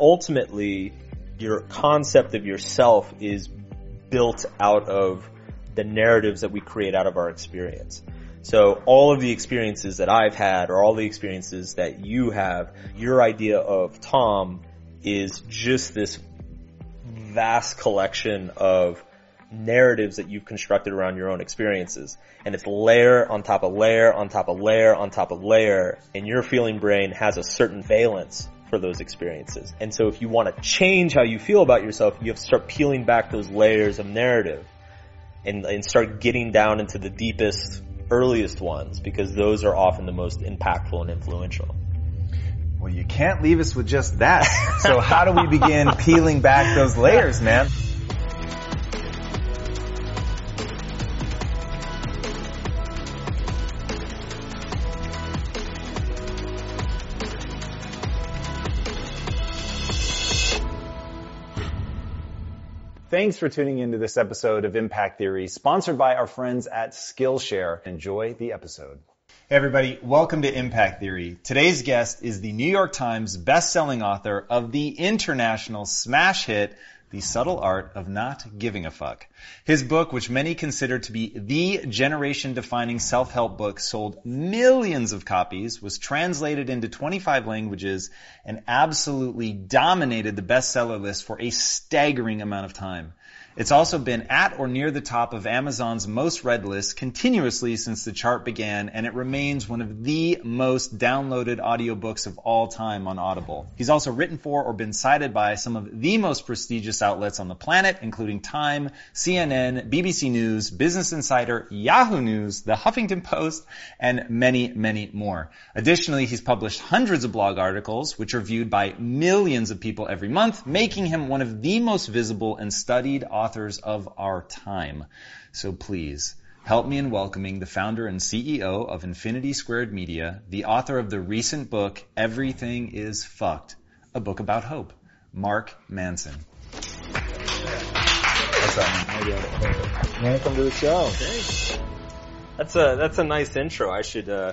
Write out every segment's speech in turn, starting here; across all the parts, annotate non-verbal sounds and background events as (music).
ultimately your concept of yourself is built out of the narratives that we create out of our experience. So all of the experiences that I've had or all the experiences that you have, your idea of Tom is just this vast collection of narratives that you've constructed around your own experiences. And it's layer on top of layer on top of layer on top of layer. And your feeling brain has a certain valence for those experiences. And so if you want to change how you feel about yourself, you have to start peeling back those layers of narrative and, and start getting down into the deepest, earliest ones because those are often the most impactful and influential. Well, you can't leave us with just that. So how do we begin peeling back those layers, man? Thanks for tuning into this episode of Impact Theory, sponsored by our friends at Skillshare. Enjoy the episode. Hey everybody, welcome to Impact Theory. Today's guest is the New York Times best-selling author of the international smash hit the Subtle Art of Not Giving a Fuck. His book, which many consider to be the generation defining self-help book, sold millions of copies, was translated into 25 languages, and absolutely dominated the bestseller list for a staggering amount of time. It's also been at or near the top of Amazon's most read list continuously since the chart began, and it remains one of the most downloaded audiobooks of all time on Audible. He's also written for or been cited by some of the most prestigious outlets on the planet, including Time, CNN, BBC News, Business Insider, Yahoo News, The Huffington Post, and many, many more. Additionally, he's published hundreds of blog articles, which are viewed by millions of people every month, making him one of the most visible and studied authors of our time. So please, help me in welcoming the founder and CEO of Infinity Squared Media, the author of the recent book, Everything is Fucked, a book about hope, Mark Manson. What's up, man? Welcome to the show. That's a, that's a nice intro. I should, uh,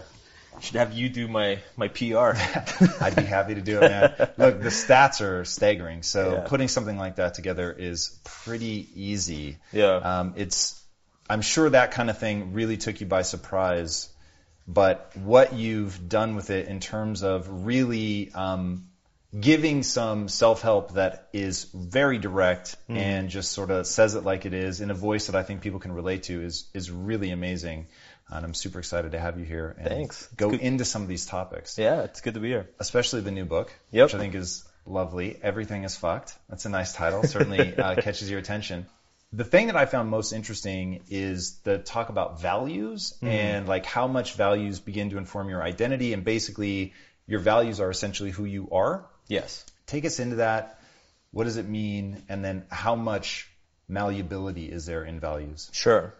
should have you do my, my PR. (laughs) I'd be happy to do it, man. Look, the stats are staggering. So Yeah. putting something like that together is pretty easy. Yeah. Um, it's, I'm sure that kind of thing really took you by surprise. But what you've done with it in terms of really um, giving some self-help that is very direct Mm-hmm. and just sort of says it like it is in a voice that I think people can relate to is is really amazing. And I'm super excited to have you here and Thanks. go into some of these topics yeah, it's good to be here. especially the new book, Yep. which I think is lovely. Everything is fucked. That's a nice title. Certainly (laughs) uh, catches your attention. The thing that I found most interesting is the talk about values Mm-hmm. and like how much values begin to inform your identity, and basically your values are essentially who you are. Yes. Take us into that. What does it mean, and then how much malleability is there in values? Sure.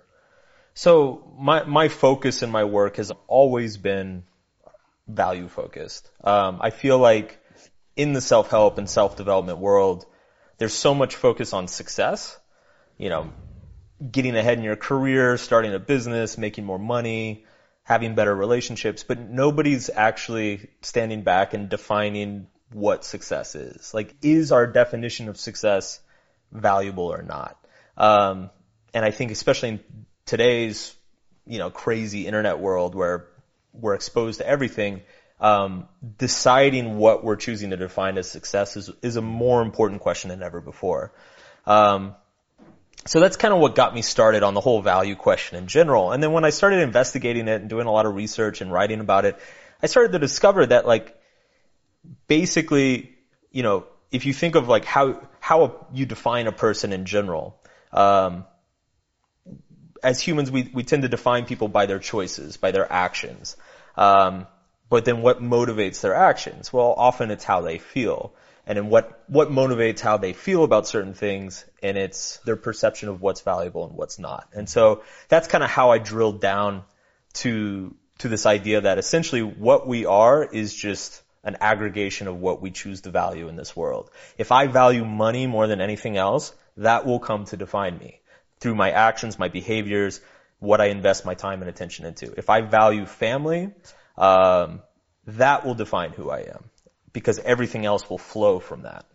So my my focus in my work has always been value focused. Um, I feel like in the self help and self development world, there's so much focus on success. You know, getting ahead in your career, starting a business, making more money, having better relationships, but nobody's actually standing back and defining what success is. Like, is our definition of success valuable or not? Um, and I think especially in today's, you know, crazy internet world where we're exposed to everything, um, deciding what we're choosing to define as success is, is a more important question than ever before. Um, so that's kind of what got me started on the whole value question in general. And then when I started investigating it and doing a lot of research and writing about it, I started to discover that like basically, you know, if you think of like how how you define a person in general, um, as humans, we we tend to define people by their choices, by their actions. Um, but then what motivates their actions? Well, often it's how they feel. And then what, what motivates how they feel about certain things and it's their perception of what's valuable and what's not. And so that's kind of how I drilled down to, to this idea that essentially what we are is just an aggregation of what we choose to value in this world. If I value money more than anything else, that will come to define me through my actions, my behaviors, what I invest my time and attention into. If I value family, um, that will define who I am because everything else will flow from that.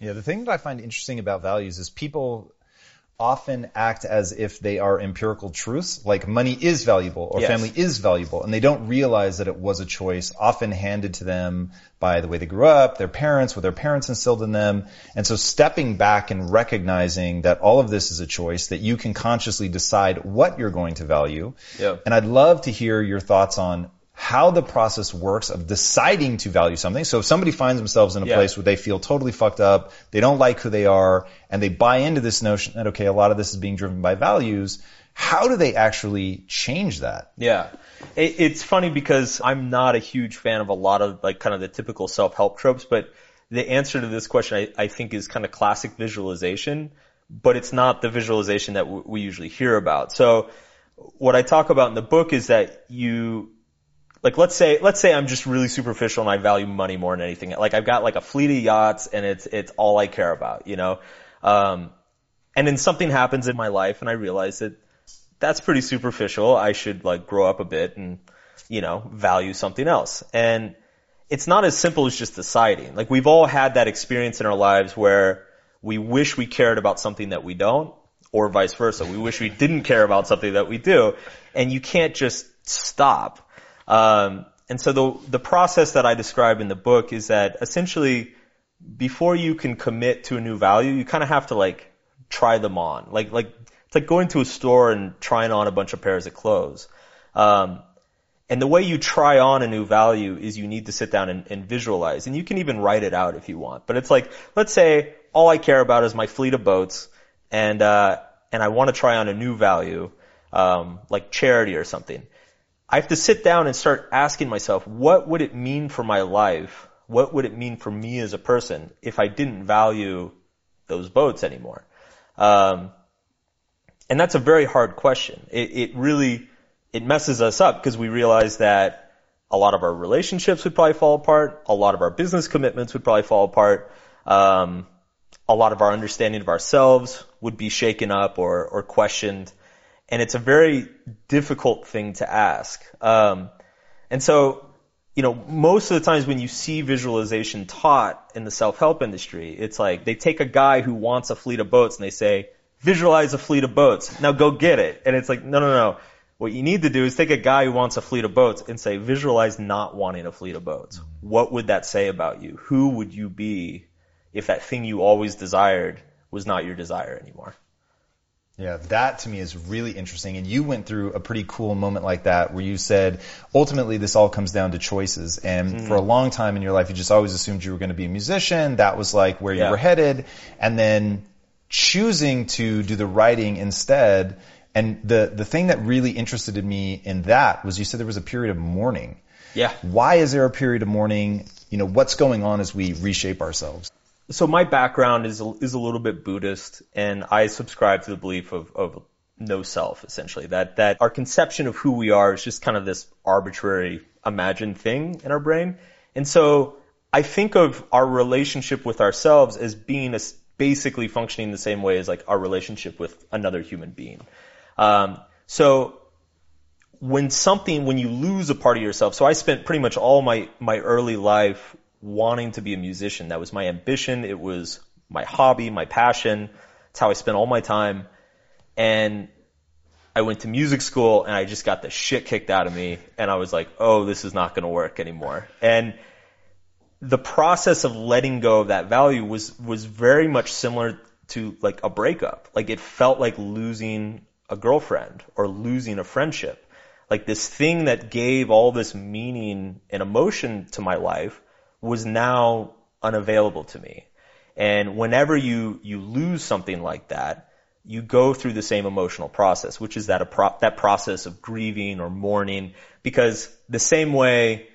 Yeah, the thing that I find interesting about values is people often act as if they are empirical truths, like money is valuable or yes. family is valuable, and they don't realize that it was a choice often handed to them by the way they grew up, their parents, what their parents instilled in them. And so stepping back and recognizing that all of this is a choice, that you can consciously decide what you're going to value. Yeah. And I'd love to hear your thoughts on how the process works of deciding to value something. So if somebody finds themselves in a yeah. place where they feel totally fucked up, they don't like who they are, and they buy into this notion that, okay, a lot of this is being driven by values, how do they actually change that? Yeah. It, it's funny because I'm not a huge fan of a lot of like kind of the typical self-help tropes, but the answer to this question I, I think is kind of classic visualization, but it's not the visualization that w- we usually hear about. So what I talk about in the book is that you like let's say let's say I'm just really superficial and I value money more than anything. Like I've got like a fleet of yachts and it's it's all I care about, you know. Um, and then something happens in my life and I realize that that's pretty superficial. I should like grow up a bit and you know value something else. And it's not as simple as just deciding. Like we've all had that experience in our lives where we wish we cared about something that we don't, or vice versa. We wish we didn't care about something that we do, and you can't just stop um, and so the the process that I describe in the book is that essentially before you can commit to a new value, you kind of have to like try them on. Like like it's like going to a store and trying on a bunch of pairs of clothes. Um, and the way you try on a new value is you need to sit down and, and, visualize. And you can even write it out if you want. But it's like, let's say all I care about is my fleet of boats and, uh, and I want to try on a new value, um, like charity or something. I have to sit down and start asking myself, what would it mean for my life? What would it mean for me as a person if I didn't value those boats anymore? Um, and that's a very hard question. It, it really, it messes us up because we realize that a lot of our relationships would probably fall apart. A lot of our business commitments would probably fall apart. Um, a lot of our understanding of ourselves would be shaken up or, or questioned and it's a very difficult thing to ask. Um, and so, you know, most of the times when you see visualization taught in the self-help industry, it's like they take a guy who wants a fleet of boats and they say, visualize a fleet of boats. Now go get it. And it's like, no, no, no. What you need to do is take a guy who wants a fleet of boats and say, visualize not wanting a fleet of boats. What would that say about you? Who would you be if that thing you always desired was not your desire anymore? Yeah, that to me is really interesting. And you went through a pretty cool moment like that where you said, ultimately this all comes down to choices. And mm. for a long time in your life, you just always assumed you were going to be a musician. That was like where yeah. you were headed. And then choosing to do the writing instead. And the, the thing that really interested me in that was you said there was a period of mourning. Yeah. Why is there a period of mourning? You know, what's going on as we reshape ourselves? So my background is is a little bit Buddhist, and I subscribe to the belief of, of no self, essentially. That that our conception of who we are is just kind of this arbitrary, imagined thing in our brain. And so I think of our relationship with ourselves as being a, basically functioning the same way as like our relationship with another human being. Um, so when something, when you lose a part of yourself, so I spent pretty much all my my early life wanting to be a musician. That was my ambition. It was my hobby, my passion. It's how I spent all my time. And I went to music school and I just got the shit kicked out of me. And I was like, oh, this is not going to work anymore. And the process of letting go of that value was, was very much similar to like a breakup. Like it felt like losing a girlfriend or losing a friendship. Like this thing that gave all this meaning and emotion to my life was now unavailable to me. And whenever you, you lose something like that, you go through the same emotional process, which is that pro- that process of grieving or mourning, because the same way,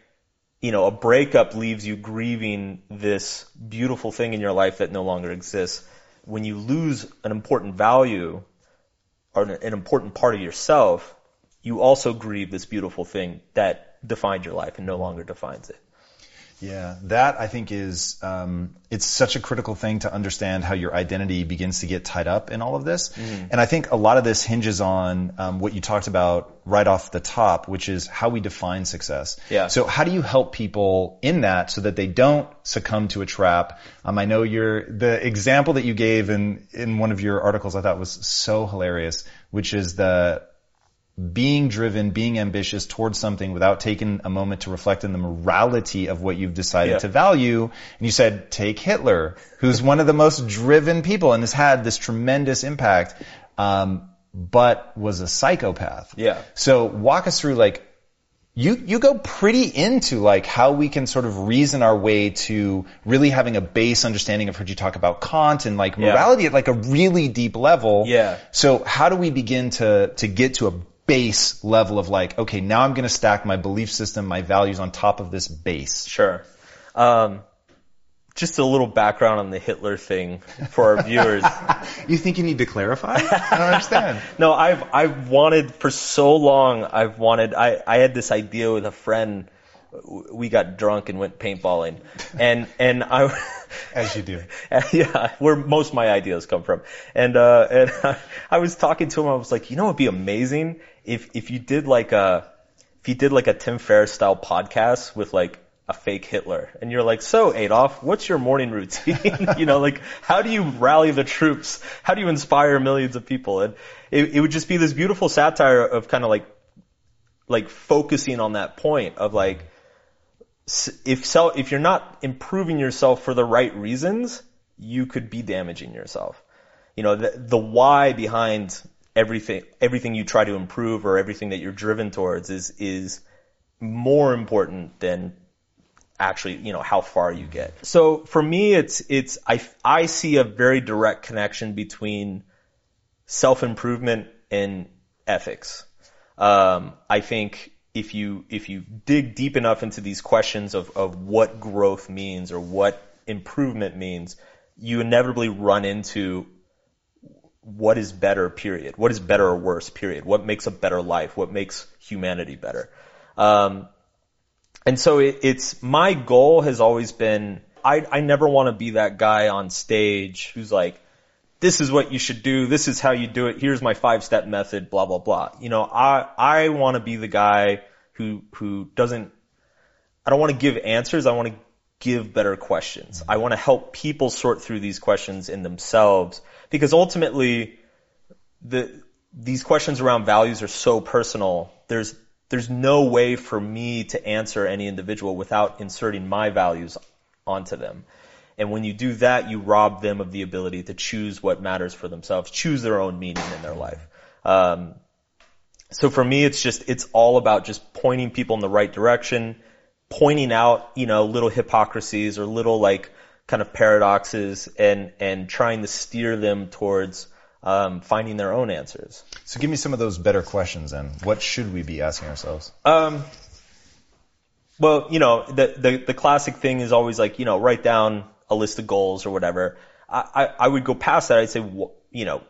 you know, a breakup leaves you grieving this beautiful thing in your life that no longer exists. When you lose an important value or an important part of yourself, you also grieve this beautiful thing that defined your life and no longer defines it. Yeah, that I think is um, it's such a critical thing to understand how your identity begins to get tied up in all of this. Mm-hmm. And I think a lot of this hinges on um, what you talked about right off the top, which is how we define success. Yeah. So how do you help people in that so that they don't succumb to a trap? Um, I know you're the example that you gave in in one of your articles I thought was so hilarious, which is the being driven, being ambitious towards something without taking a moment to reflect on the morality of what you've decided yeah. to value. And you said, take Hitler, who's one of the most driven people and has had this tremendous impact, um, but was a psychopath. Yeah. So walk us through like, you, you go pretty into like how we can sort of reason our way to really having a base understanding. I've heard you talk about Kant and like morality yeah. at like a really deep level. Yeah. So how do we begin to, to get to a base level of like, okay, now I'm going to stack my belief system, my values on top of this base. Sure. Um, just a little background on the Hitler thing for our viewers. (laughs) you think you need to clarify? I don't understand. (laughs) no, I've I've wanted for so long. I've wanted. I I had this idea with a friend. We got drunk and went paintballing, and and I. (laughs) As you do. yeah, where most of my ideas come from. And uh, and I was talking to him. I was like, you know, it'd be amazing if if you did like a if you did like a Tim Ferriss style podcast with like a fake Hitler, and you're like, so Adolf, what's your morning routine? (laughs) you know, like how do you rally the troops? How do you inspire millions of people? And it, it would just be this beautiful satire of kind of like like focusing on that point of like if so, if you're not improving yourself for the right reasons, you could be damaging yourself. You know, the, the why behind everything everything you try to improve or everything that you're driven towards is is more important than actually you know how far you get. So for me, it's it's I I see a very direct connection between self improvement and ethics. Um, I think if you if you dig deep enough into these questions of of what growth means or what improvement means, you inevitably run into what is better, period. What is better or worse, period. What makes a better life? What makes humanity better? Um, and so it, it's my goal has always been I, I never want to be that guy on stage who's like, this is what you should do. This is how you do it. Here's my five step method, blah, blah, blah. You know, I, I want to be the guy who, who doesn't, I don't want to give answers. I want to give better questions. I want to help people sort through these questions in themselves because ultimately the these questions around values are so personal. There's there's no way for me to answer any individual without inserting my values onto them. And when you do that, you rob them of the ability to choose what matters for themselves, choose their own meaning in their life. Um, so for me, it's just, it's all about just pointing people in the right direction, pointing out, you know, little hypocrisies or little like kind of paradoxes and, and trying to steer them towards, um, finding their own answers. So give me some of those better questions then. What should we be asking ourselves? Um, well, you know, the, the, the classic thing is always like, you know, write down a list of goals or whatever. I, I, I would go past that. I'd say, you know,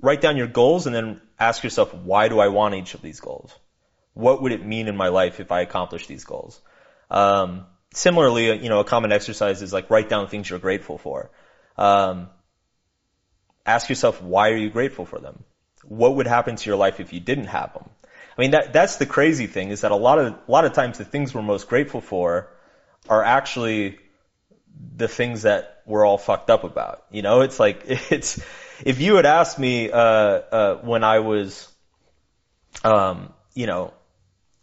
write down your goals and then ask yourself, why do I want each of these goals? What would it mean in my life if I accomplish these goals? Um, similarly, you know, a common exercise is like write down things you're grateful for. Um, ask yourself, why are you grateful for them? What would happen to your life if you didn't have them? I mean, that, that's the crazy thing is that a lot of, a lot of times the things we're most grateful for are actually the things that we're all fucked up about. You know, it's like, (laughs) it's, if you had asked me, uh, uh, when I was, um, you know,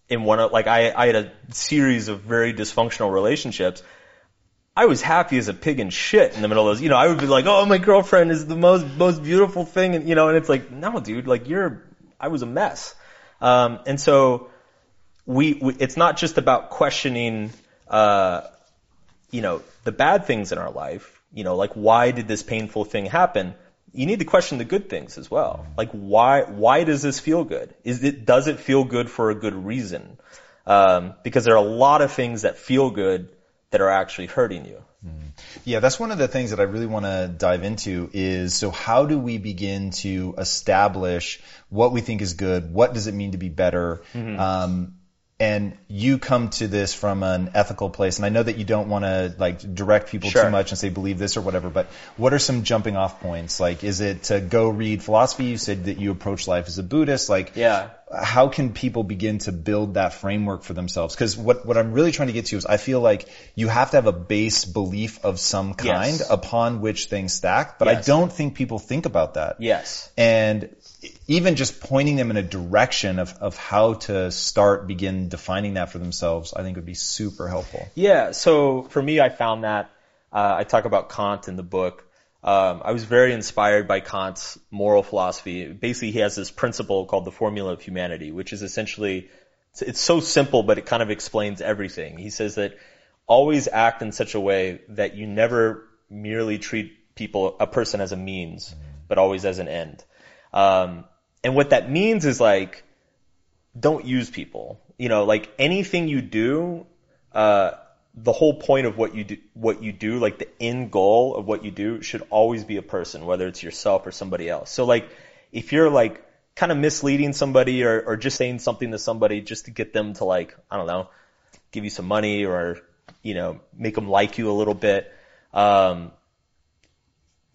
in one of like I, I had a series of very dysfunctional relationships. I was happy as a pig in shit in the middle of those. You know, I would be like, "Oh, my girlfriend is the most most beautiful thing," and you know, and it's like, no, dude, like you're, I was a mess. Um, and so we, we, it's not just about questioning, uh, you know, the bad things in our life. You know, like why did this painful thing happen? You need to question the good things as well. Like why why does this feel good? Is it does it feel good for a good reason? Um, because there are a lot of things that feel good that are actually hurting you. Mm-hmm. Yeah, that's one of the things that I really want to dive into is so how do we begin to establish what we think is good? What does it mean to be better? Mm-hmm. Um, and you come to this from an ethical place and i know that you don't want to like direct people Sure. too much and say believe this or whatever but what are some jumping off points like is it to go read philosophy you said that you approach life as a buddhist like Yeah. how can people begin to build that framework for themselves because what, what i'm really trying to get to is i feel like you have to have a base belief of some kind Yes. upon which things stack but i don't think people think about that Yes. and even just pointing them in a direction of, of how to start begin defining that for themselves, I think would be super helpful. Yeah. So for me, I found that uh, I talk about Kant in the book. Um, I was very inspired by Kant's moral philosophy. Basically, he has this principle called the formula of humanity, which is essentially it's, it's so simple, but it kind of explains everything. He says that always act in such a way that you never merely treat people, a person as a means, but always as an end. Um, and what that means is like, don't use people. You know, like anything you do, uh, the whole point of what you do, what you do, like the end goal of what you do should always be a person, whether it's yourself or somebody else. So like, if you're like kind of misleading somebody or, or just saying something to somebody just to get them to like, I don't know, give you some money or, you know, make them like you a little bit, um,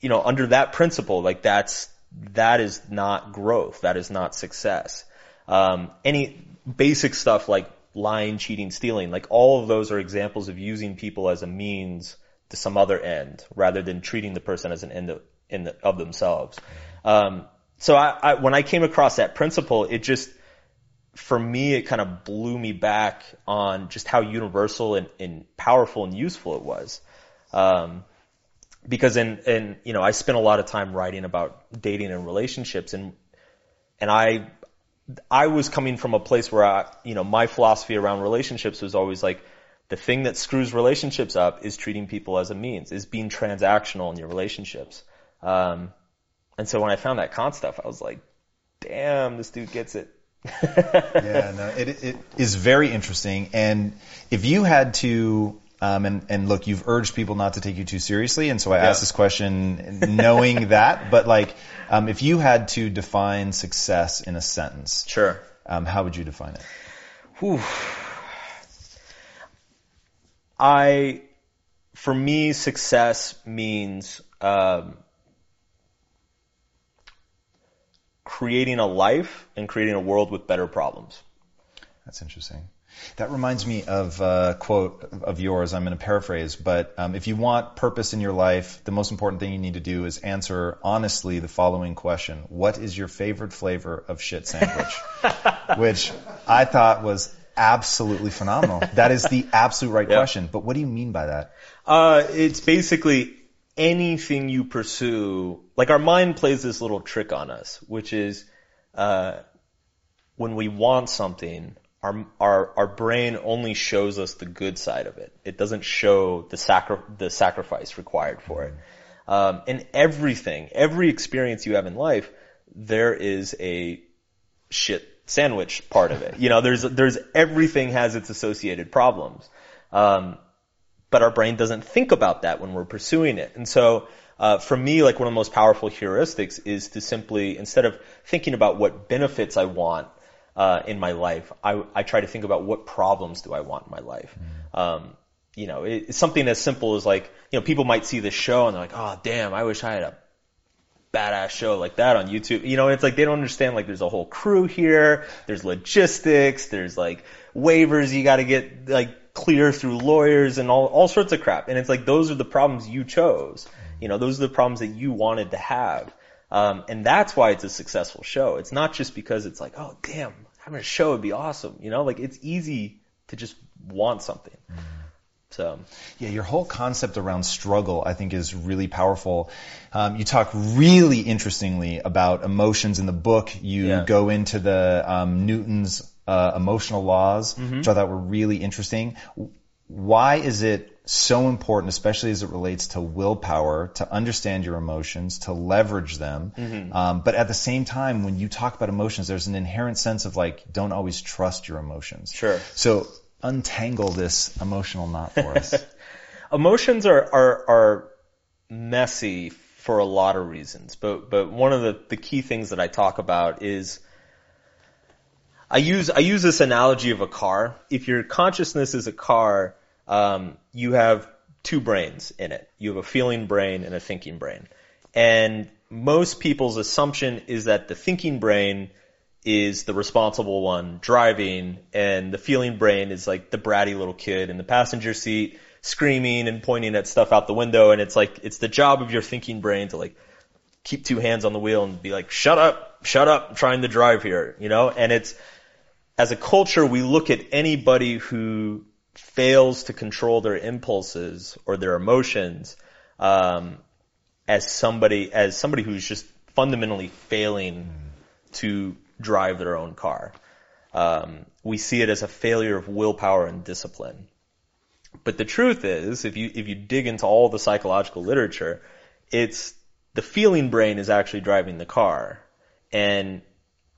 you know, under that principle, like that's, that is not growth. That is not success. Um, any basic stuff like lying, cheating, stealing, like all of those are examples of using people as a means to some other end rather than treating the person as an end of, the, of themselves. Um, so I, I, when I came across that principle, it just, for me, it kind of blew me back on just how universal and, and powerful and useful it was. Um, because in, in, you know, I spent a lot of time writing about dating and relationships and, and I, I was coming from a place where I, you know, my philosophy around relationships was always like, the thing that screws relationships up is treating people as a means, is being transactional in your relationships. Um, and so when I found that Kant stuff, I was like, damn, this dude gets it. (laughs) yeah, no, it, it is very interesting. And if you had to, um, and, and look, you've urged people not to take you too seriously, and so I Yeah. asked this question knowing (laughs) that, but like, um, if you had to define success in a sentence, Sure. um, how would you define it? Whew. I, for me, success means um, creating a life and creating a world with better problems. That's interesting. That reminds me of a quote of yours. I'm going to paraphrase, but um, if you want purpose in your life, the most important thing you need to do is answer honestly the following question: What is your favorite flavor of shit sandwich? (laughs) Which I thought was absolutely phenomenal. That is the absolute right (laughs) Yeah. question. But what do you mean by that? Uh, it's basically anything you pursue. Like our mind plays this little trick on us, which is uh, when we want something, our our our brain only shows us the good side of it. It doesn't show the sacri- the sacrifice required for it. Um, and everything, every experience you have in life, there is a shit sandwich part of it. You know, there's there's everything has its associated problems. Um, but our brain doesn't think about that when we're pursuing it. And so, uh, for me, like one of the most powerful heuristics is to simply, instead of thinking about what benefits I want uh, in my life, I, I try to think about what problems do I want in my life. Um, you know, it, it's something as simple as like, you know, people might see this show and they're like, oh, damn, I wish I had a badass show like that on YouTube. You know, it's like they don't understand like there's a whole crew here, there's logistics, there's like waivers you got to get like clear through lawyers and all all sorts of crap. And it's like those are the problems you chose. You know, those are the problems that you wanted to have. Um, and that's why it's a successful show. It's not just because it's like, oh damn, having a show would be awesome. You know, like it's easy to just want something. So Yeah, your whole concept around struggle, I think, is really powerful. Um, you talk really interestingly about emotions in the book. You Yeah. go into the um, Newton's uh, emotional laws, Mm-hmm. which I thought were really interesting. Why is it so important, especially as it relates to willpower, to understand your emotions, to leverage them? Mm-hmm. Um, but at the same time, when you talk about emotions, there's an inherent sense of like, don't always trust your emotions. Sure. So untangle this emotional knot for us. (laughs) emotions are, are, are messy for a lot of reasons, but, but one of the, the key things that I talk about is, I use I use this analogy of a car. If your consciousness is a car, um, you have two brains in it. You have a feeling brain and a thinking brain. And most people's assumption is that the thinking brain is the responsible one driving and the feeling brain is like the bratty little kid in the passenger seat screaming and pointing at stuff out the window and it's like it's the job of your thinking brain to like keep two hands on the wheel and be like shut up shut up I'm trying to drive here you know and it's as a culture we look at anybody who fails to control their impulses or their emotions um, as somebody as somebody who's just fundamentally failing to drive their own car. Um, we see it as a failure of willpower and discipline. But the truth is, if you if you dig into all the psychological literature, it's the feeling brain is actually driving the car, and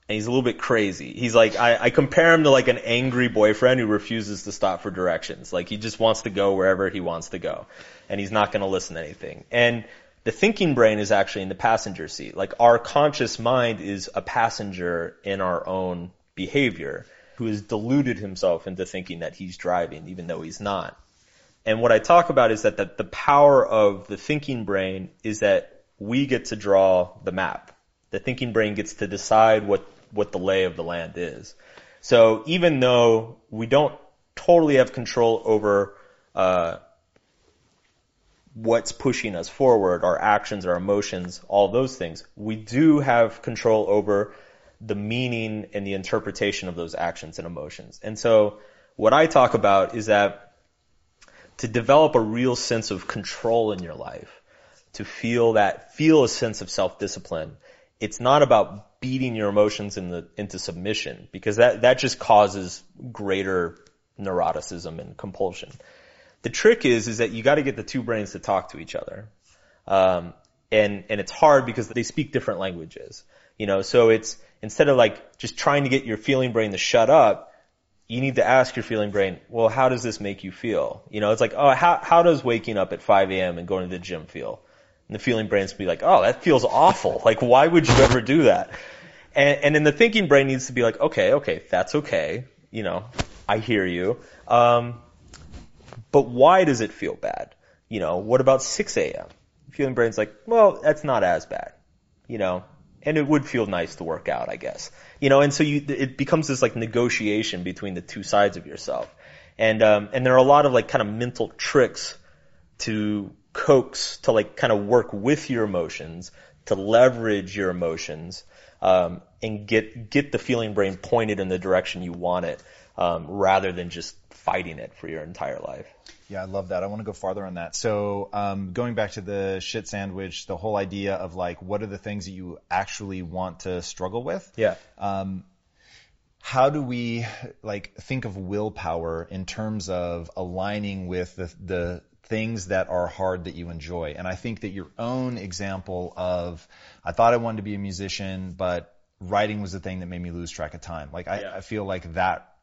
and he's a little bit crazy. He's like, I, I compare him to like an angry boyfriend who refuses to stop for directions. Like he just wants to go wherever he wants to go, and he's not going to listen to anything. And the thinking brain is actually in the passenger seat. Like our conscious mind is a passenger in our own behavior who has deluded himself into thinking that he's driving even though he's not. And what I talk about is that the, the power of the thinking brain is that we get to draw the map. The thinking brain gets to decide what, what the lay of the land is. So even though we don't totally have control over uh, what's pushing us forward, our actions, our emotions, all those things. We do have control over the meaning and the interpretation of those actions and emotions. And so what I talk about is that to develop a real sense of control in your life, to feel that, feel a sense of self-discipline, it's not about beating your emotions in the, into submission because that, that just causes greater neuroticism and compulsion. The trick is, is that you got to get the two brains to talk to each other. Um, and, and it's hard because they speak different languages. You know, so it's, instead of like just trying to get your feeling brain to shut up, you need to ask your feeling brain, well, how does this make you feel? You know, it's like, oh, how, how does waking up at 5 a.m. and going to the gym feel? And the feeling brain's be like, oh, that feels awful. (laughs) Like, why would you ever do that? And, and then the thinking brain needs to be like, okay, okay, that's okay. You know, I hear you. Um, but why does it feel bad? You know, what about 6 a.m.? Feeling brain's like, well, that's not as bad. You know, and it would feel nice to work out, I guess. You know, and so you, it becomes this like negotiation between the two sides of yourself. And, um, and there are a lot of like kind of mental tricks to coax, to like kind of work with your emotions, to leverage your emotions, um, and get, get the feeling brain pointed in the direction you want it, um, rather than just fighting it for your entire life. Yeah, I love that. I want to go farther on that. So, um, going back to the shit sandwich, the whole idea of like, what are the things that you actually want to struggle with? Yeah. Um, how do we like think of willpower in terms of aligning with the, the things that are hard that you enjoy? And I think that your own example of, I thought I wanted to be a musician, but writing was the thing that made me lose track of time. Like I, yeah. I feel like that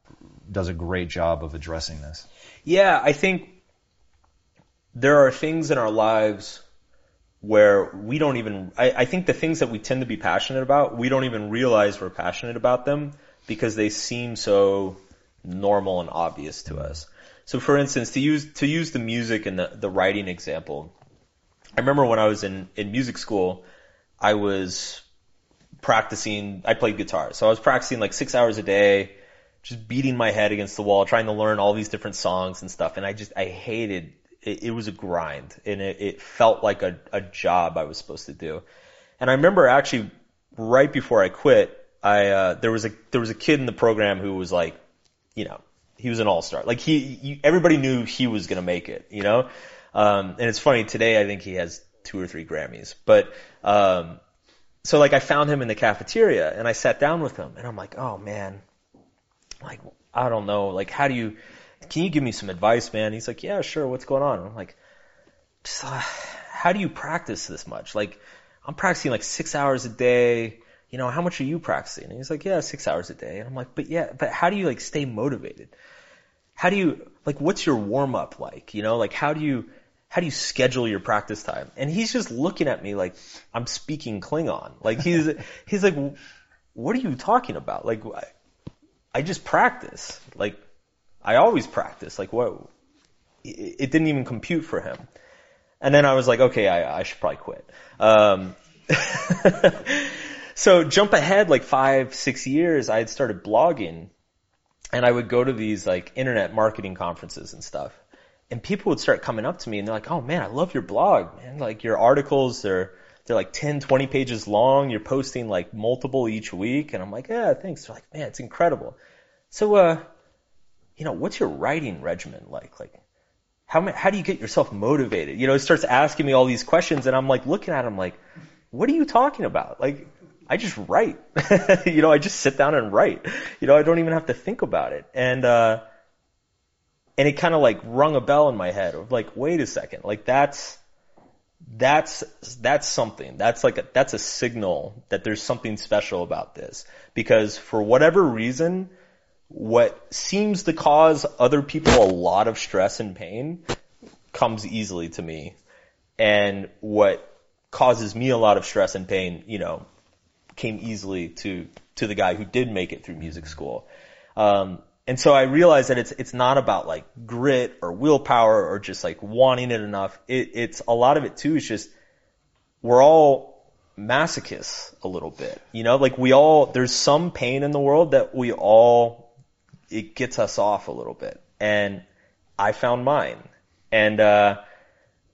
does a great job of addressing this. Yeah, I think there are things in our lives where we don't even, I, I, think the things that we tend to be passionate about, we don't even realize we're passionate about them because they seem so normal and obvious to us. So for instance, to use, to use the music and the, the writing example, I remember when I was in, in music school, I was practicing, I played guitar. So I was practicing like six hours a day, just beating my head against the wall, trying to learn all these different songs and stuff. And I just, I hated, it, it was a grind and it, it felt like a, a job I was supposed to do. And I remember actually right before I quit, I, uh, there was a, there was a kid in the program who was like, you know, he was an all-star. Like he, everybody knew he was to make it, you know? Um, and it's funny today, I think he has two or three Grammys, but, um, so like I found him in the cafeteria and I sat down with him and I'm like, oh man, like, I don't know, like, how do you, can you give me some advice, man? He's like, yeah, sure. What's going on? And I'm like, just, uh, how do you practice this much? Like, I'm practicing like six hours a day. You know, how much are you practicing? And he's like, yeah, six hours a day. And I'm like, but yeah, but how do you like stay motivated? How do you, like, what's your warm up like? You know, like, how do you, how do you schedule your practice time? And he's just looking at me like I'm speaking Klingon. Like he's, (laughs) he's like, what are you talking about? Like, I just practice. Like, I always practice. Like? It, it didn't even compute for him. And then I was like, okay, I, I should probably quit. Um, (laughs) so jump ahead like five, six years, I had started blogging and I would go to these like internet marketing conferences and stuff. And people would start coming up to me and they're like, oh man, I love your blog, man. Like your articles, they're, they're like 10, 20 pages long. You're posting like multiple each week. And I'm like, yeah, thanks. They're like, man, it's incredible. So, uh, you know, what's your writing regimen like? Like, how, how do you get yourself motivated? You know, he starts asking me all these questions and I'm like looking at him like, what are you talking about? Like, I just write. (laughs) you know, I just sit down and write. You know, I don't even have to think about it. And, uh, and it kind of like rung a bell in my head of like, wait a second, like that's, that's, that's something. That's like a, that's a signal that there's something special about this. Because for whatever reason, what seems to cause other people a lot of stress and pain comes easily to me. And what causes me a lot of stress and pain, you know, came easily to to the guy who did make it through music school. Um, and so I realized that it's it's not about like grit or willpower or just like wanting it enough. It, it's a lot of it too is just we're all masochists a little bit. You know, like we all there's some pain in the world that we all it gets us off a little bit. And I found mine. And uh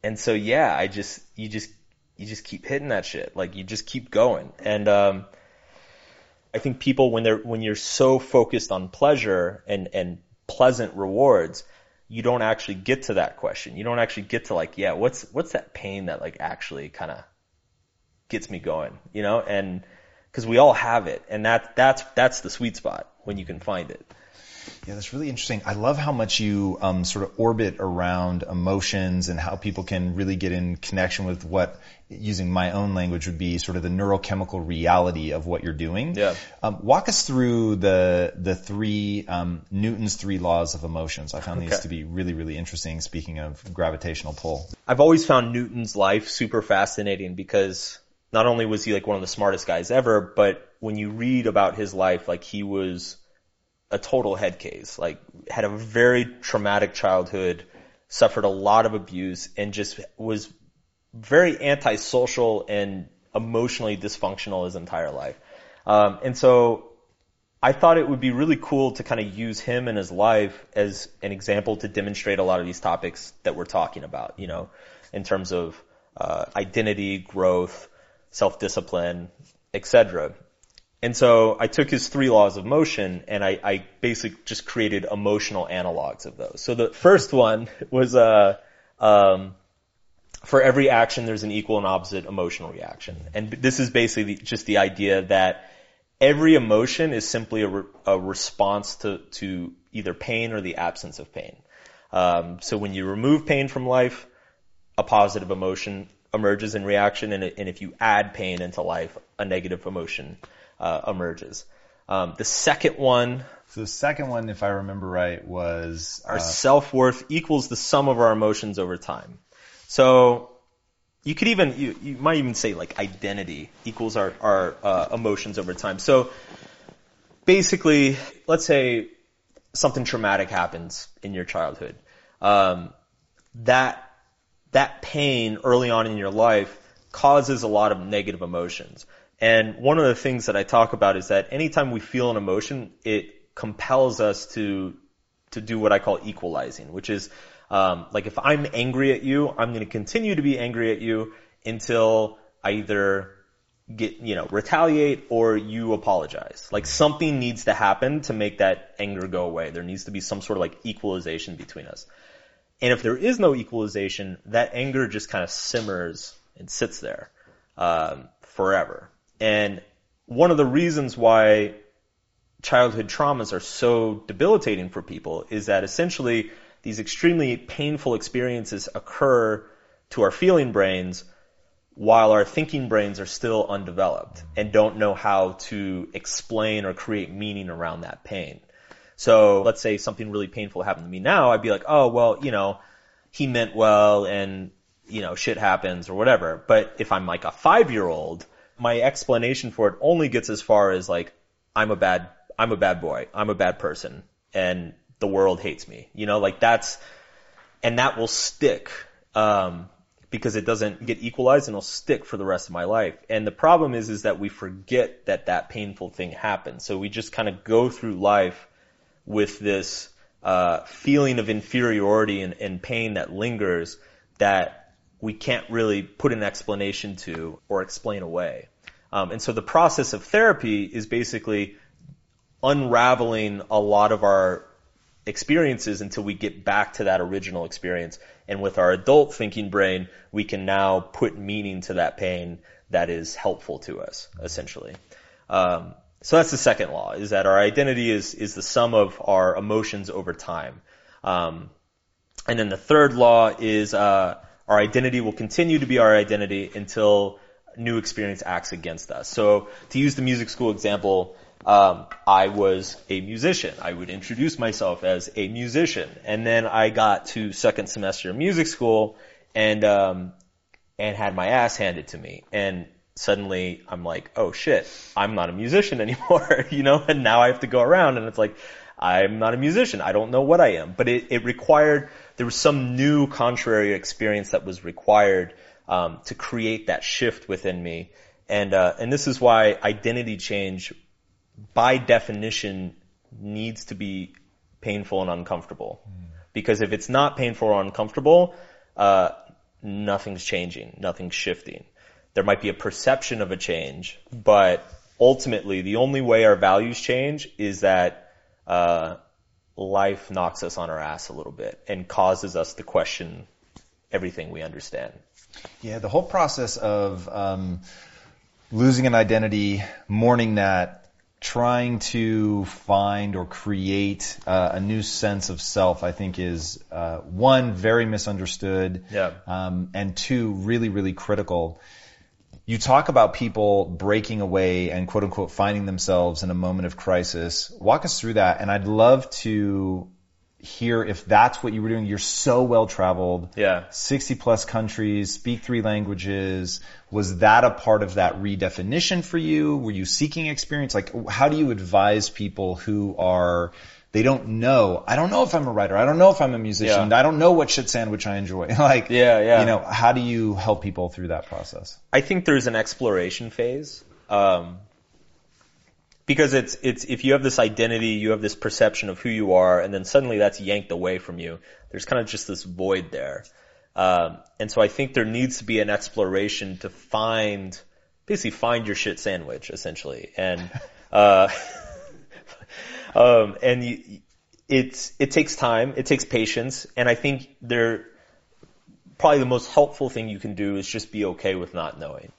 and so yeah, I just you just you just keep hitting that shit. Like you just keep going. And um, I think people when they're when you're so focused on pleasure and and pleasant rewards, you don't actually get to that question. You don't actually get to like, yeah, what's what's that pain that like actually kind of gets me going, you know? And because we all have it, and that that's that's the sweet spot when you can find it. Yeah, that's really interesting. I love how much you um, sort of orbit around emotions and how people can really get in connection with what, using my own language, would be sort of the neurochemical reality of what you're doing. Yeah. Um, walk us through the the three um, Newton's three laws of emotions. I found okay. these to be really really interesting. Speaking of gravitational pull, I've always found Newton's life super fascinating because not only was he like one of the smartest guys ever, but when you read about his life, like he was a total head case. Like had a very traumatic childhood, suffered a lot of abuse, and just was very antisocial and emotionally dysfunctional his entire life. Um, and so I thought it would be really cool to kind of use him and his life as an example to demonstrate a lot of these topics that we're talking about, you know, in terms of uh, identity, growth, self-discipline, etc. And so I took his three laws of motion and I, I basically just created emotional analogs of those. So the first one (laughs) was, uh, um, for every action, there's an equal and opposite emotional reaction. And this is basically just the idea that every emotion is simply a, re- a response to, to either pain or the absence of pain. Um, so when you remove pain from life, a positive emotion emerges in reaction, and, and if you add pain into life, a negative emotion uh, emerges. Um, the second one. So the second one, if I remember right, was our uh, self worth equals the sum of our emotions over time. So you could even you, you might even say like identity equals our our uh, emotions over time. So basically, let's say something traumatic happens in your childhood. Um, that that pain early on in your life causes a lot of negative emotions. And one of the things that I talk about is that anytime we feel an emotion, it compels us to to do what I call equalizing, which is um, like if I'm angry at you, I'm going to continue to be angry at you until I either get you know retaliate or you apologize. Like something needs to happen to make that anger go away. There needs to be some sort of like equalization between us. And if there is no equalization, that anger just kind of simmers and sits there um, forever. And one of the reasons why childhood traumas are so debilitating for people is that essentially these extremely painful experiences occur to our feeling brains while our thinking brains are still undeveloped and don't know how to explain or create meaning around that pain. So let's say something really painful happened to me now, I'd be like, oh, well, you know, he meant well and, you know, shit happens or whatever. But if I'm like a five year old my explanation for it only gets as far as like, I'm a bad, I'm a bad boy. I'm a bad person and the world hates me. You know, like that's, and that will stick, um, because it doesn't get equalized and it'll stick for the rest of my life. And the problem is, is that we forget that that painful thing happened. So we just kind of go through life with this, uh, feeling of inferiority and, and pain that lingers that we can't really put an explanation to or explain away. Um, and so the process of therapy is basically unraveling a lot of our experiences until we get back to that original experience. And with our adult thinking brain, we can now put meaning to that pain that is helpful to us, essentially. Um, so that's the second law, is that our identity is, is the sum of our emotions over time. Um, and then the third law is, uh, our identity will continue to be our identity until new experience acts against us. So to use the music school example, um, I was a musician. I would introduce myself as a musician, and then I got to second semester of music school, and um, and had my ass handed to me, and suddenly I'm like, oh shit, I'm not a musician (laughs) anymore, (laughs) you know, and now I have to go around, and it's like, I'm not a musician. I don't know what I am, but it, it required there was some new contrary experience that was required um, to create that shift within me, and uh, and this is why identity change by definition needs to be painful and uncomfortable. Mm. Because if it's not painful or uncomfortable, uh, nothing's changing, nothing's shifting. There might be a perception of a change, but ultimately the only way our values change is that uh, life knocks us on our ass a little bit and causes us to question everything we understand. Yeah, the whole process of um, losing an identity, mourning that, trying to find or create uh, a new sense of self, I think is uh, one very misunderstood, yeah. um, and two really really critical. You talk about people breaking away and quote unquote finding themselves in a moment of crisis. Walk us through that, and I'd love to hear if that's what you were doing. You're so well traveled. Yeah. 60 plus countries, speak three languages. Was that a part of that redefinition for you? Were you seeking experience? Like, how do you advise people who are, they don't know, I don't know if I'm a writer. I don't know if I'm a musician. Yeah. I don't know what shit sandwich I enjoy. (laughs) like, yeah, yeah. You know, how do you help people through that process? I think there's an exploration phase. Um, because it's it's if you have this identity, you have this perception of who you are, and then suddenly that's yanked away from you. There's kind of just this void there, um, and so I think there needs to be an exploration to find, basically find your shit sandwich essentially, and (laughs) uh, (laughs) um, and you, it's it takes time, it takes patience, and I think there probably the most helpful thing you can do is just be okay with not knowing.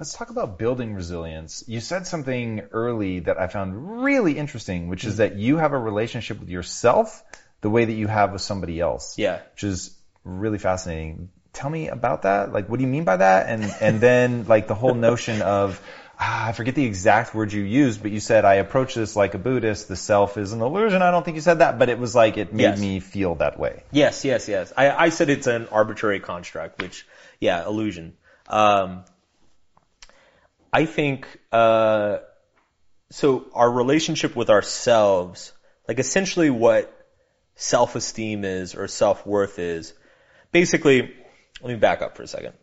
Let's talk about building resilience. You said something early that I found really interesting, which is hmm. that you have a relationship with yourself the way that you have with somebody else. Yeah. Which is really fascinating. Tell me about that. Like, what do you mean by that? And, and then like the whole notion of, ah, I forget the exact word you used, but you said I approach this like a Buddhist. The self is an illusion. I don't think you said that, but it was like it made yes. me feel that way. Yes, yes, yes. I, I said it's an arbitrary construct, which, yeah, illusion. Um, I think uh, so. Our relationship with ourselves, like essentially what self-esteem is or self-worth is, basically. Let me back up for a second.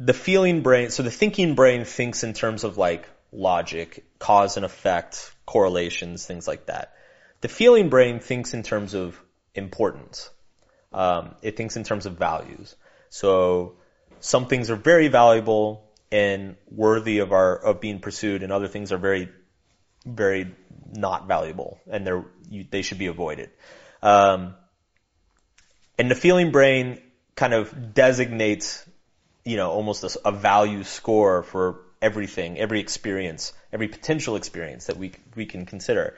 The feeling brain, so the thinking brain thinks in terms of like logic, cause and effect, correlations, things like that. The feeling brain thinks in terms of importance. Um, it thinks in terms of values. So some things are very valuable and worthy of our of being pursued, and other things are very, very not valuable, and they're you, they should be avoided. Um, and the feeling brain kind of designates, you know, almost a, a value score for everything, every experience, every potential experience that we we can consider,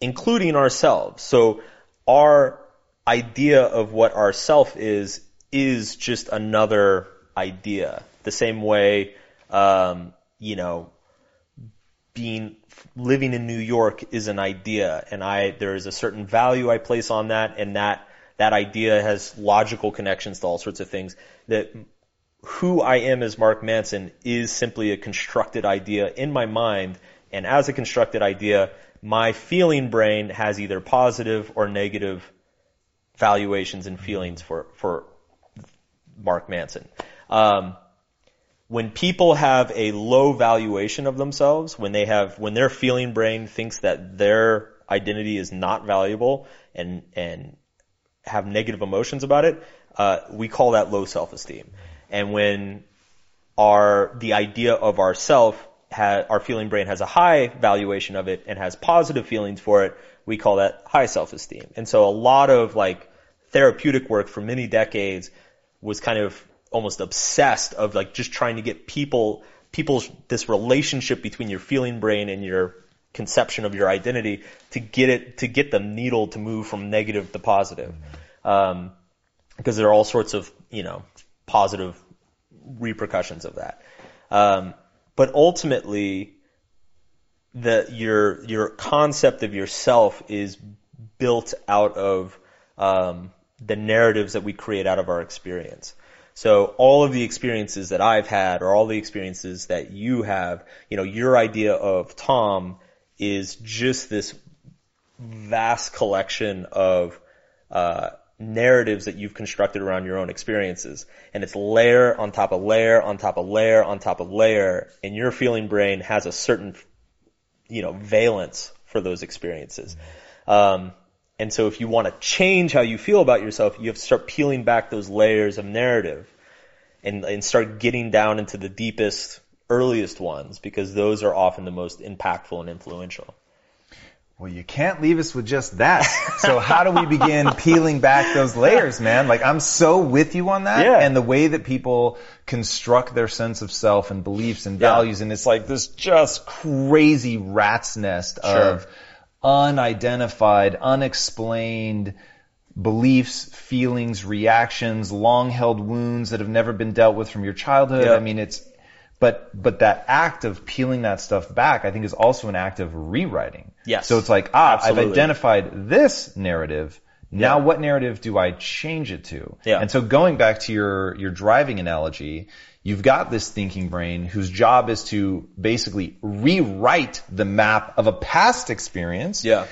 including ourselves. So our idea of what our self is is just another idea. The same way, um, you know, being living in New York is an idea, and I there is a certain value I place on that, and that that idea has logical connections to all sorts of things. That who I am as Mark Manson is simply a constructed idea in my mind, And as a constructed idea, my feeling brain has either positive or negative valuations and feelings for, for Mark Manson. Um, when people have a low valuation of themselves, when they have, when their feeling brain thinks that their identity is not valuable and, and have negative emotions about it, uh, we call that low self-esteem. And when our, the idea of ourself ha, our feeling brain has a high valuation of it and has positive feelings for it, we call that high self-esteem. And so a lot of like therapeutic work for many decades was kind of almost obsessed of like just trying to get people, people's, this relationship between your feeling brain and your conception of your identity to get it, to get the needle to move from negative to positive. Um, because there are all sorts of, you know, positive repercussions of that. Um, but ultimately, the your your concept of yourself is built out of um, the narratives that we create out of our experience. So all of the experiences that I've had, or all the experiences that you have, you know, your idea of Tom is just this vast collection of uh, narratives that you've constructed around your own experiences. And it's layer on top of layer on top of layer on top of layer. And your feeling brain has a certain, you know, valence for those experiences. Um, and so if you want to change how you feel about yourself, you have to start peeling back those layers of narrative and, and start getting down into the deepest, earliest ones because those are often the most impactful and influential. Well, you can't leave us with just that. So how do we begin (laughs) peeling back those layers, man? Like I'm so with you on that. Yeah. And the way that people construct their sense of self and beliefs and Yeah. values, and it's like this just crazy rat's nest of unidentified, unexplained beliefs, feelings, reactions, long held wounds that have never been dealt with from your childhood. I mean, it's, but, but that act of peeling that stuff back, I think is also an act of rewriting. Yes. So it's like, ah, Absolutely. I've identified this narrative. Now Yeah. what narrative do I change it to? Yeah. And so going back to your, your driving analogy, you've got this thinking brain whose job is to basically rewrite the map of a past experience. Yeah.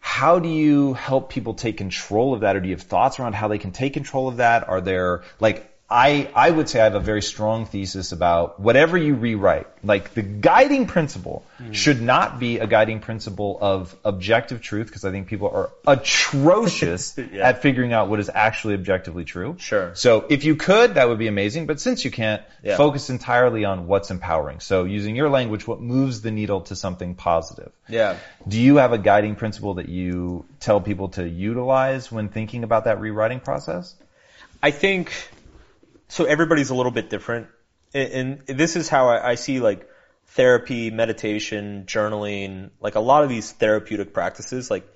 How do you help people take control of that or do you have thoughts around how they can take control of that? Are there like I, I would say I have a very strong thesis about whatever you rewrite, like the guiding principle mm. should not be a guiding principle of objective truth because I think people are atrocious (laughs) Yeah. at figuring out what is actually objectively true. Sure. So if you could, that would be amazing. But since you can't, Yeah. focus entirely on what's empowering. So using your language, what moves the needle to something positive. Yeah. Do you have a guiding principle that you tell people to utilize when thinking about that rewriting process? I think so. Everybody's a little bit different, and, and this is how I, I see like therapy, meditation, journaling, like a lot of these therapeutic practices. Like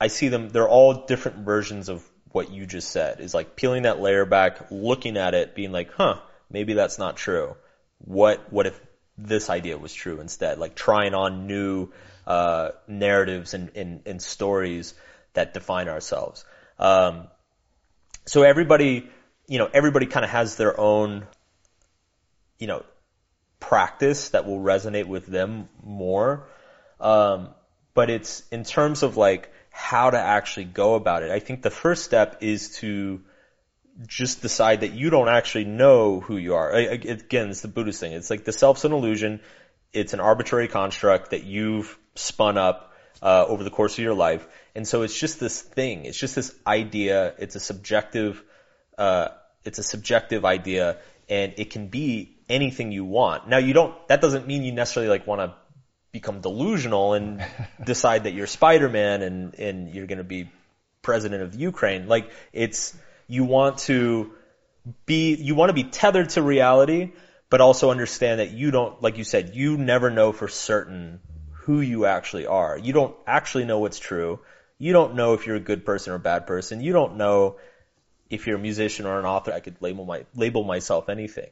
I see them; they're all different versions of what you just said. Is like peeling that layer back, looking at it, being like, "Huh, maybe that's not true. What what if this idea was true instead?" Like trying on new uh, narratives and, and and stories that define ourselves. Um, so everybody, you know, everybody kind of has their own, you know, practice that will resonate with them more. Um, but it's in terms of like how to actually go about it. I think the first step is to just decide that you don't actually know who you are. Again, it's the Buddhist thing. It's like the self's an illusion. It's an arbitrary construct that you've spun up uh, over the course of your life, and so it's just this thing. It's just this idea. It's a subjective. Uh, it's a subjective idea, and it can be anything you want. Now, you don't. That doesn't mean you necessarily like want to become delusional and (laughs) decide that you're Spider-Man and and you're going to be president of Ukraine. Like it's you want to be you want to be tethered to reality, but also understand that you don't like you said you never know for certain who you actually are. You don't actually know what's true. You don't know if you're a good person or a bad person. You don't know if you're a musician or an author. I could label my label myself anything.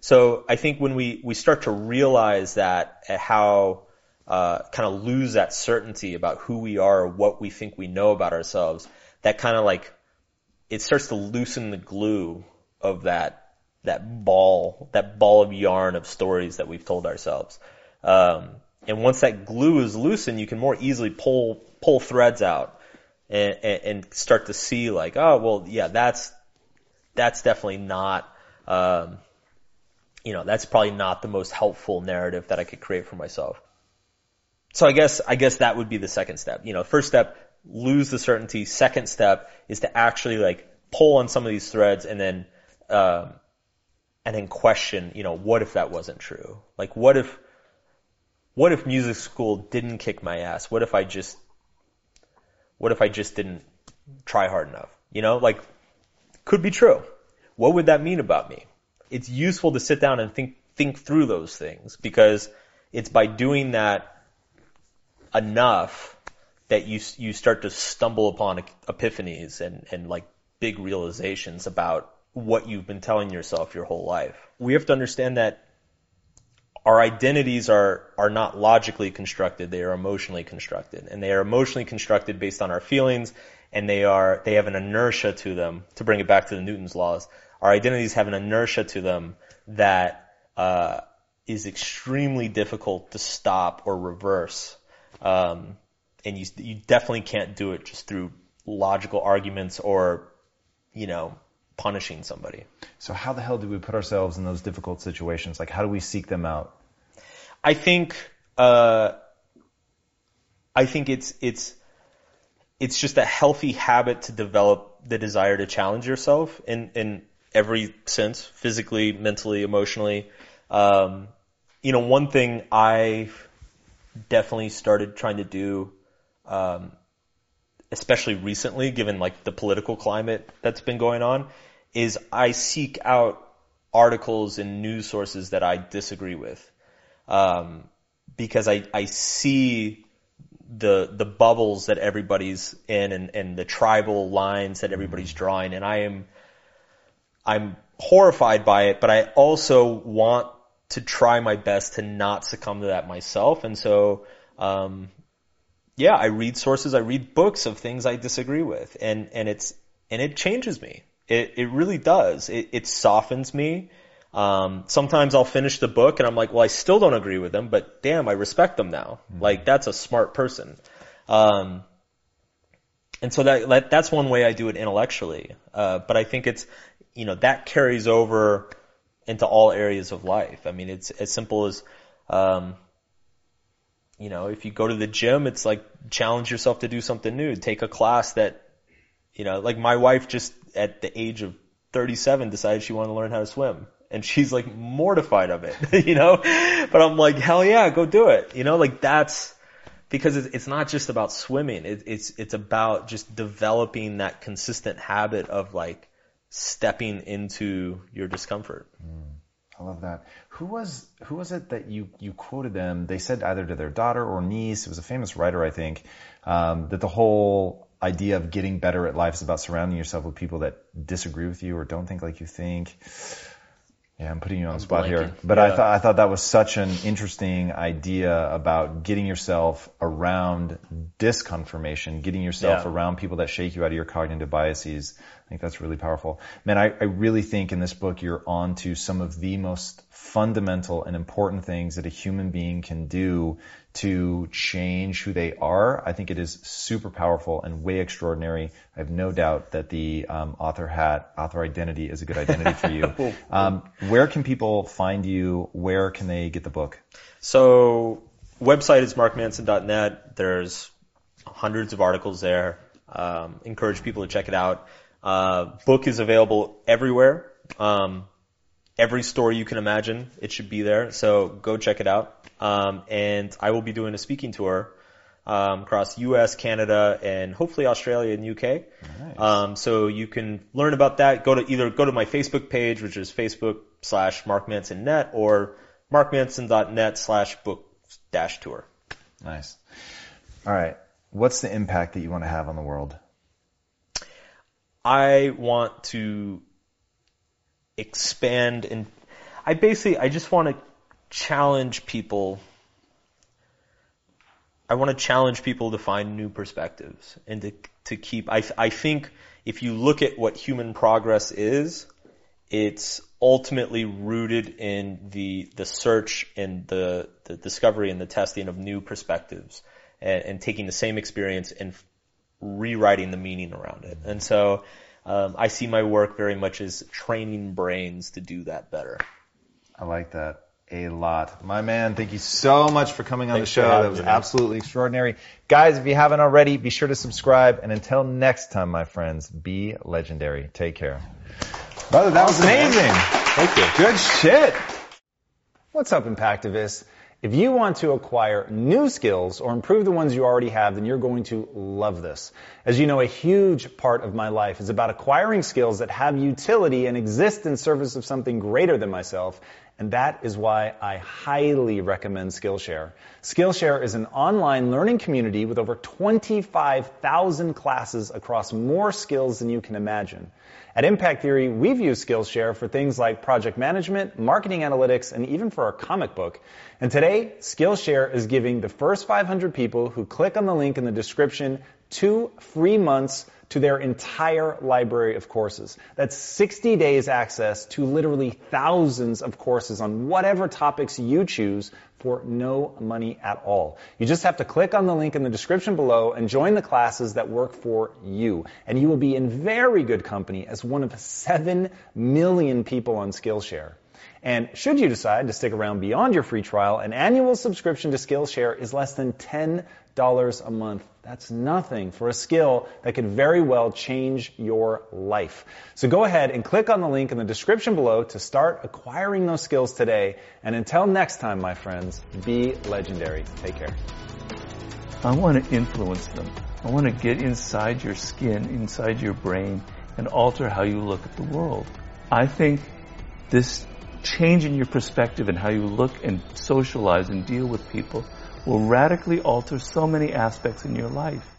So I think when we we start to realize that uh, how uh, kind of lose that certainty about who we are or what we think we know about ourselves, that kind of like it starts to loosen the glue of that that ball that ball of yarn of stories that we've told ourselves. Um, and once that glue is loosened, you can more easily pull pull threads out and, and, and start to see like, oh well, yeah, that's that's definitely not. Um, you know, that's probably not the most helpful narrative that I could create for myself. So I guess, I guess that would be the second step. You know, first step, lose the certainty. Second step is to actually like pull on some of these threads and then, um, and then question, you know, what if that wasn't true? Like what if, what if music school didn't kick my ass? What if I just, what if I just didn't try hard enough? You know, like could be true. What would that mean about me? It's useful to sit down and think, think through those things because it's by doing that enough that you, you start to stumble upon epiphanies and, and like big realizations about what you've been telling yourself your whole life. We have to understand that our identities are, are not logically constructed, they are emotionally constructed. And they are emotionally constructed based on our feelings, and they are, they have an inertia to them, to bring it back to the Newton's laws. Our identities have an inertia to them that, uh, is extremely difficult to stop or reverse. Um, and you, you definitely can't do it just through logical arguments or, you know, punishing somebody. So how the hell do we put ourselves in those difficult situations? Like how do we seek them out? I think, uh, I think it's, it's, it's just a healthy habit to develop the desire to challenge yourself in, in every sense, physically, mentally, emotionally. Um, you know, one thing I've definitely started trying to do, um, especially recently, given like the political climate that's been going on, is I seek out articles and news sources that I disagree with, um, because I I see the the bubbles that everybody's in and, and the tribal lines that everybody's drawing, and I am I'm horrified by it, but I also want to try my best to not succumb to that myself, and so. Um, yeah, I read sources, I read books of things I disagree with, and and it's and it changes me. It, it really does. It, it softens me. Um, sometimes I'll finish the book and I'm like, well, I still don't agree with them, but damn, I respect them now. Mm-hmm. Like that's a smart person. Um, and so that, that, that's one way I do it intellectually. Uh, but I think it's, you know, that carries over into all areas of life. I mean, it's as simple as, um, you know, if you go to the gym, it's like challenge yourself to do something new. Take a class that, you know, like my wife just at the age of 37 decided she wanted to learn how to swim. And she's like mortified of it, (laughs) you know? But I'm like, hell yeah, go do it. You know, like that's, because it's, it's not just about swimming. It, it's, it's about just developing that consistent habit of like stepping into your discomfort. Mm, I love that. Who was, who was it that you, you quoted them? They said either to their daughter or niece. It was a famous writer, I think, um, that the whole idea of getting better at life is about surrounding yourself with people that disagree with you or don't think like you think. Yeah, I'm putting you on the spot blanking. here, but yeah. I thought I thought that was such an interesting idea about getting yourself around disconfirmation, getting yourself yeah. around people that shake you out of your cognitive biases. I think that's really powerful. Man, I, I really think in this book you're on to some of the most fundamental and important things that a human being can do to change who they are. I think it is super powerful and way extraordinary. I have no doubt that the um, author hat, author identity is a good identity for you. (laughs) um, where can people find you? Where can they get the book? So website is markmanson.net. There's hundreds of articles there. Um, encourage people to check it out. Uh, book is available everywhere. Um, every store you can imagine, it should be there. So go check it out. Um, and I will be doing a speaking tour um, across U.S., Canada, and hopefully Australia and UK. Nice. Um, so you can learn about that. Go to either go to my Facebook page, which is Facebook slash Mark Manson Net, or markmanson.net slash book dash tour. Nice. All right. What's the impact that you want to have on the world? I want to expand and I basically I just want to challenge people. I want to challenge people to find new perspectives and to to keep. I I think if you look at what human progress is, it's ultimately rooted in the the search and the the discovery and the testing of new perspectives and, and taking the same experience and rewriting the meaning around it. And so um, I see my work very much as training brains to do that better. I like that a lot. My man, thank you so much for coming on Thanks the show. That was absolutely extraordinary. Guys, if you haven't already, be sure to subscribe. And until next time, my friends, be legendary. Take care. Brother, that awesome, was amazing. Thank you. Good shit. What's up, Impactivists? If you want to acquire new skills or improve the ones you already have, then you're going to love this. As you know, a huge part of my life is about acquiring skills that have utility and exist in service of something greater than myself. And that is why I highly recommend Skillshare. Skillshare is an online learning community with over 25,000 classes across more skills than you can imagine. At Impact Theory, we've used Skillshare for things like project management, marketing analytics, and even for our comic book. And today, Skillshare is giving the first 500 people who click on the link in the description two free months to their entire library of courses. That's 60 days access to literally thousands of courses on whatever topics you choose for no money at all. You just have to click on the link in the description below and join the classes that work for you. And you will be in very good company as one of 7 million people on Skillshare. And should you decide to stick around beyond your free trial, an annual subscription to Skillshare is less than $10 a month. That's nothing for a skill that could very well change your life. So go ahead and click on the link in the description below to start acquiring those skills today. And until next time, my friends, be legendary. Take care. I want to influence them. I want to get inside your skin, inside your brain, and alter how you look at the world. I think this change in your perspective and how you look and socialize and deal with people will radically alter so many aspects in your life.